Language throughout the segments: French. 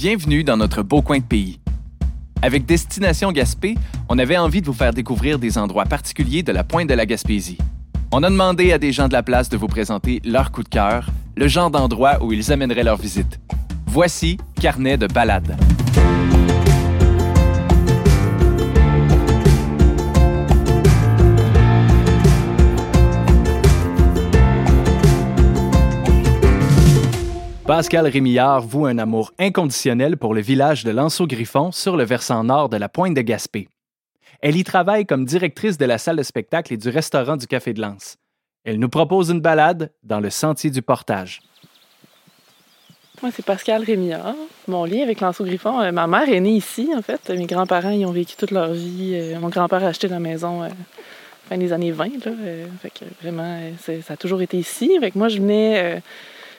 Bienvenue dans notre beau coin de pays. Avec Destination Gaspé, on avait envie de vous faire découvrir des endroits particuliers de la pointe de la Gaspésie. On a demandé à des gens de la place de vous présenter leur coup de cœur, le genre d'endroit où ils amèneraient leur visite. Voici Carnet de balade. Pascal Rémillard voue un amour inconditionnel pour le village de Lanceau-Griffon sur le versant nord de la pointe de Gaspé. Elle y travaille comme directrice de la salle de spectacle et du restaurant du Café de Lance. Elle nous propose une balade dans le sentier du portage. Moi, c'est Pascal Rémillard. Mon lien avec Lanceau-Griffon, euh, ma mère est née ici, en fait. Mes grands-parents y ont vécu toute leur vie. Euh, mon grand-père a acheté la maison euh, fin des années 20. Là, fait que vraiment, ça a toujours été ici. Fait moi, je venais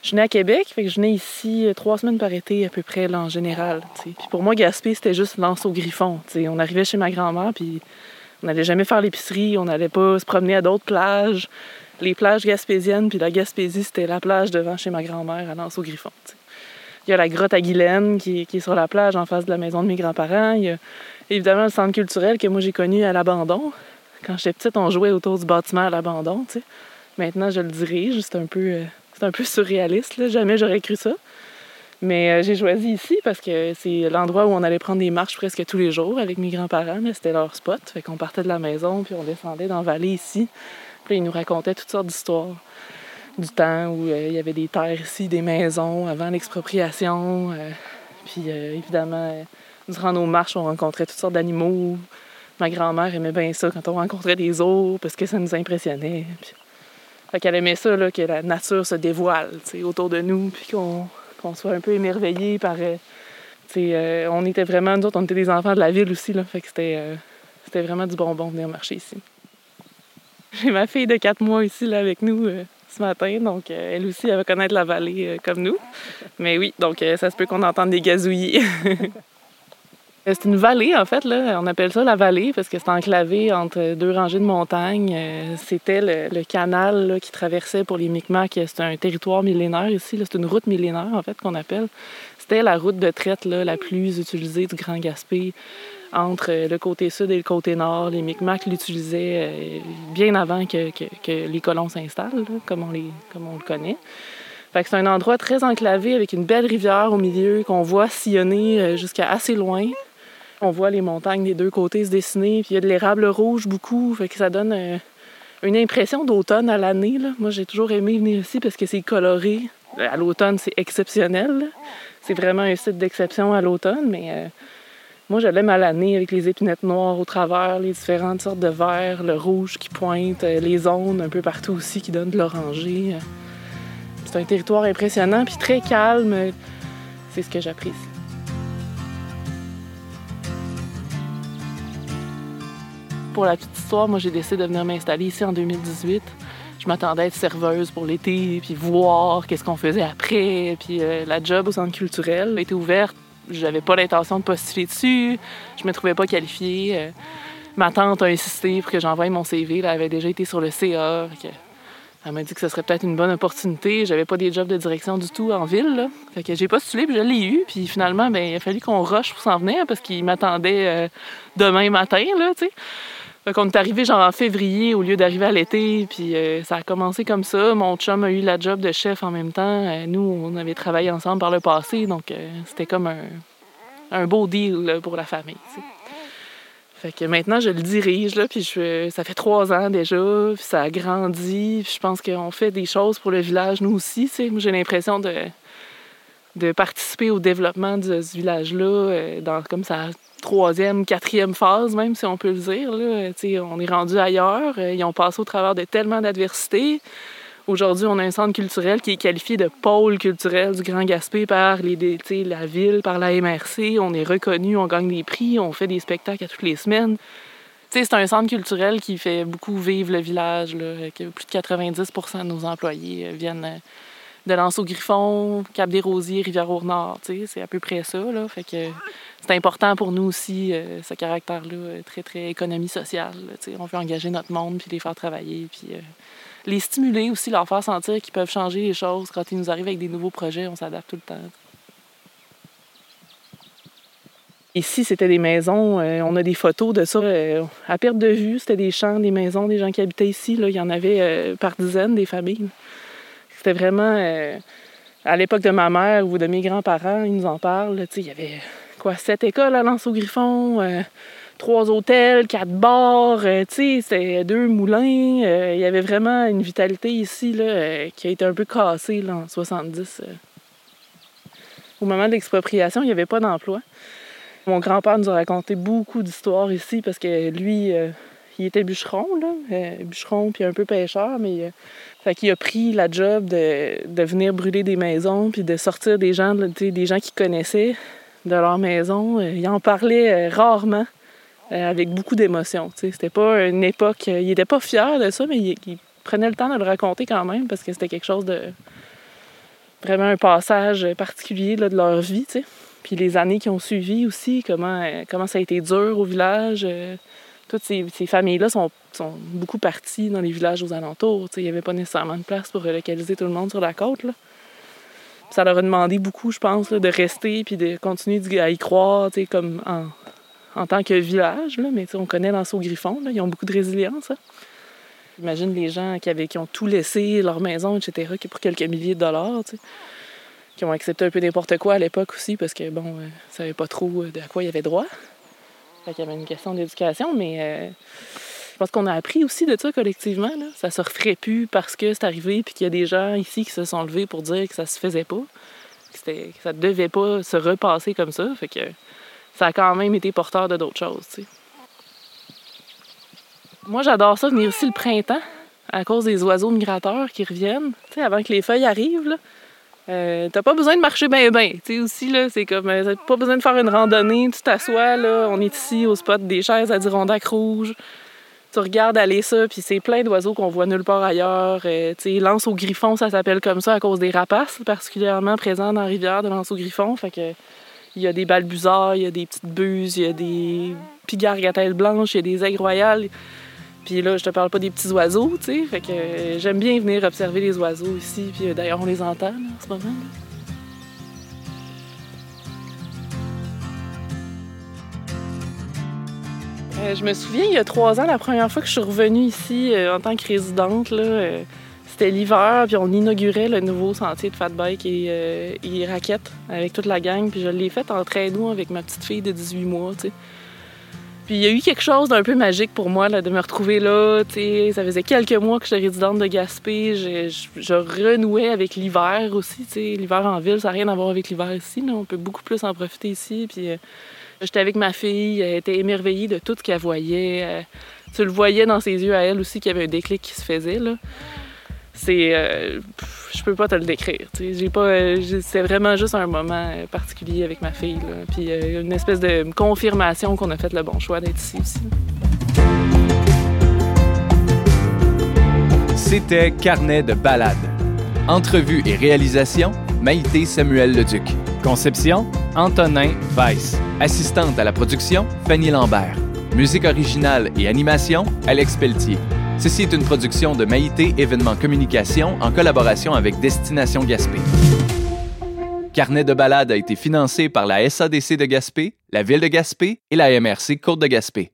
je venais à Québec, fait que je venais ici euh, trois semaines par été à peu près en général. Puis pour moi, Gaspé, c'était juste lance au griffon. On arrivait chez ma grand-mère, puis on n'allait jamais faire l'épicerie, on n'allait pas se promener à d'autres plages. Les plages gaspésiennes, puis la Gaspésie, c'était la plage devant chez ma grand-mère à lance au griffon. Il y a la grotte à Guylaine qui, est sur la plage en face de la maison de mes grands-parents. Il y a évidemment le centre culturel que moi j'ai connu à l'abandon. Quand j'étais petite, on jouait autour du bâtiment à l'abandon. Maintenant, je le dirige. C'est un peu. Euh, c'est un peu surréaliste, jamais j'aurais cru ça. Mais euh, j'ai choisi ici parce que c'est l'endroit où on allait prendre des marches presque tous les jours avec mes grands-parents. C'était leur spot. Fait qu'on partait de la maison, puis on descendait dans la vallée ici. Puis ils nous racontaient toutes sortes d'histoires du temps où euh, il y avait des terres ici, des maisons avant l'expropriation. Euh, puis évidemment, durant nos marches, on rencontrait toutes sortes d'animaux. Ma grand-mère aimait bien ça quand on rencontrait des ours parce que ça nous impressionnait. Fait qu'elle aimait ça, là, que la nature se dévoile autour de nous, puis qu'on soit un peu émerveillé par. Euh, euh, on était vraiment, nous autres, on était des enfants de la ville aussi, là, fait que c'était euh, vraiment du bonbon de venir marcher ici. J'ai ma fille de 4 mois ici là, avec nous ce matin, donc elle aussi, elle va connaître la vallée comme nous. Mais oui, donc ça se peut qu'on entende des gazouillis. Euh, c'est une vallée, en fait. Là. On appelle ça la vallée parce que c'est enclavé entre deux rangées de montagnes. Euh, c'était le, canal qui traversait pour les Micmacs. C'est un territoire millénaire ici. C'est une route millénaire, en fait, qu'on appelle. C'était la route de traite la plus utilisée du Grand Gaspé entre le côté sud et le côté nord. Les Micmacs l'utilisaient euh, bien avant que, les colons s'installent, comme on le connaît. c'est un endroit très enclavé avec une belle rivière au milieu qu'on voit sillonner jusqu'à assez loin. On voit les montagnes des deux côtés se dessiner, puis il y a de l'érable rouge beaucoup, fait ça donne euh, une impression d'automne à l'année. Moi, j'ai toujours aimé venir ici parce que c'est coloré. À l'automne, c'est exceptionnel. C'est vraiment un site d'exception à l'automne, mais euh, moi, je l'aime à l'année avec les épinettes noires au travers, les différentes sortes de verts, le rouge qui pointe, euh, les zones un peu partout aussi qui donnent de l'oranger. C'est un territoire impressionnant puis très calme. C'est ce que j'apprécie. Pour la petite histoire, moi, j'ai décidé de venir m'installer ici en 2018. Je m'attendais à être serveuse pour l'été, puis voir qu'est-ce qu'on faisait après. Puis euh, la job au centre culturel était ouverte. J'avais pas l'intention de postuler dessus. Je me trouvais pas qualifiée. Euh, ma tante a insisté pour que j'envoie mon CV. Elle avait déjà été sur le CA. Elle m'a dit que ce serait peut-être une bonne opportunité. J'avais pas des jobs de direction du tout en ville. Fait que j'ai postulé puis je l'ai eu. Puis finalement, ben, il a fallu qu'on rush pour s'en venir parce qu'il m'attendait euh, demain matin, là, tu sais. Fait qu'on est arrivé genre en février au lieu d'arriver à l'été, puis euh, ça a commencé comme ça. Mon chum a eu la job de chef en même temps. Euh, nous, on avait travaillé ensemble par le passé, donc euh, c'était comme un, beau deal pour la famille. Fait que maintenant, je le dirige, là, puis ça fait trois ans déjà, puis ça a grandi, je pense qu'on fait des choses pour le village, nous aussi. J'ai l'impression de, de participer au développement de ce village-là, dans, comme ça troisième, quatrième phase, même si on peut le dire. Là. On est rendu ailleurs. Euh, ils ont passé au travers de tellement d'adversités. Aujourd'hui, on a un centre culturel qui est qualifié de pôle culturel du Grand Gaspé par les, la ville, par la MRC. On est reconnu, on gagne des prix, on fait des spectacles à toutes les semaines. C'est un centre culturel qui fait beaucoup vivre le village. Là, que plus de 90% de nos employés euh, viennent euh, de Lanceau-Griffon, Cap-des-Rosiers, Rivière-au-Nord. C'est à peu près ça. Là. Fait que c'est important pour nous aussi, euh, ce caractère-là, euh, très, très économie sociale. on veut engager notre monde, puis les faire travailler, puis euh, les stimuler aussi, leur faire sentir qu'ils peuvent changer les choses. Quand ils nous arrivent avec des nouveaux projets, on s'adapte tout le temps. Ici, c'était des maisons. on a des photos de ça. à perte de vue, c'était des champs, des maisons, des gens qui habitaient ici. Là. Il y en avait par dizaines, des familles. C'était vraiment... euh, à l'époque de ma mère ou de mes grands-parents, ils nous en parlent. Il y avait quoi, sept écoles à Lance-au-Griffon, euh, trois hôtels, quatre bars, euh, c'était deux moulins. il y avait vraiment une vitalité ici qui a été un peu cassée là, en 70. euh. Au moment de l'expropriation, il n'y avait pas d'emploi. Mon grand-père nous a raconté beaucoup d'histoires ici parce que lui, il était bûcheron, là, euh, bûcheron puis un peu pêcheur, mais euh, fait qu'il a pris la job de, de venir brûler des maisons puis de sortir des gens, des gens qu'il connaissait de leur maison. Euh, il en parlait euh, rarement, avec beaucoup d'émotion. C'était pas une époque. il n'était pas fier de ça, mais il, prenait le temps de le raconter quand même parce que c'était quelque chose de vraiment un passage particulier là, de leur vie. Puis les années qui ont suivi aussi, comment, comment ça a été dur au village. Toutes ces, familles-là sont, beaucoup parties dans les villages aux alentours. Il n'y avait pas nécessairement de place pour relocaliser tout le monde sur la côte. Ça leur a demandé beaucoup, je pense, de rester puis de continuer à y croire, comme en, tant que village. Mais on connaît l'Anse Griffon, ils ont beaucoup de résilience. hein. J'imagine les gens qui, avaient, qui ont tout laissé, leur maison, etc., qui pour quelques milliers de dollars, qui ont accepté un peu n'importe quoi à l'époque aussi, parce que, bon, euh, ils savaient pas trop euh, de à quoi il y avait droit. Fait qu'il y avait une question d'éducation, mais euh, je pense qu'on a appris aussi de ça collectivement. Là. Ça se referait plus parce que c'est arrivé, puis qu'il y a des gens ici qui se sont levés pour dire que ça se faisait pas, que, que ça devait pas se repasser comme ça. Fait que ça a quand même été porteur de d'autres choses. Moi, j'adore ça, venir ici le printemps, à cause des oiseaux migrateurs qui reviennent. Avant que les feuilles arrivent, là, euh, t'as pas besoin de marcher bien, bien. Tu sais, aussi, là, c'est comme, euh, t'as pas besoin de faire une randonnée, tu t'assois, là, on est ici au spot des chaises Adirondack rouges. Tu regardes aller ça, puis c'est plein d'oiseaux qu'on voit nulle part ailleurs. Euh, tu sais, lance au griffon, ça s'appelle comme ça à cause des rapaces, particulièrement présents dans la rivière de lance au griffon. Fait que il y a des balbuzards, il y a des petites buses, il y a des pigargues à tête blanche, il y a des aigles royales. Puis là, je te parle pas des petits oiseaux, tu sais. Fait que euh, j'aime bien venir observer les oiseaux ici. Puis euh, d'ailleurs, on les entend en ce moment. Euh, je me souviens, il y a trois ans, la première fois que je suis revenue ici en tant que résidente, c'était l'hiver, puis on inaugurait le nouveau sentier de fat bike et, et raquettes avec toute la gang. Puis je l'ai fait en traîneau avec ma petite fille de 18 mois, tu sais. Puis il y a eu quelque chose d'un peu magique pour moi là, de me retrouver là. Ça faisait quelques mois que j'étais résidente de Gaspé. Je, renouais avec l'hiver aussi. L'hiver en ville, ça n'a rien à voir avec l'hiver ici. On peut beaucoup plus en profiter ici. Puis euh, j'étais avec ma fille. Elle était émerveillée de tout ce qu'elle voyait. Euh, tu le voyais dans ses yeux à elle aussi qu'il y avait un déclic qui se faisait. Là. C'est. euh, je peux pas te le décrire. euh, c'est vraiment juste un moment euh, particulier avec ma fille. Puis euh, une espèce de confirmation qu'on a fait le bon choix d'être ici aussi. C'était Carnet de balade. Entrevue et réalisation, Maïté Samuel Leduc. Conception, Antonin Weiss. Assistante à la production, Fanny Lambert. Musique originale et animation, Alex Pelletier. Ceci est une production de Maïté Événements Communication en collaboration avec Destination Gaspé. Carnet de balade a été financé par la SADC de Gaspé, la Ville de Gaspé et la MRC Côte de Gaspé.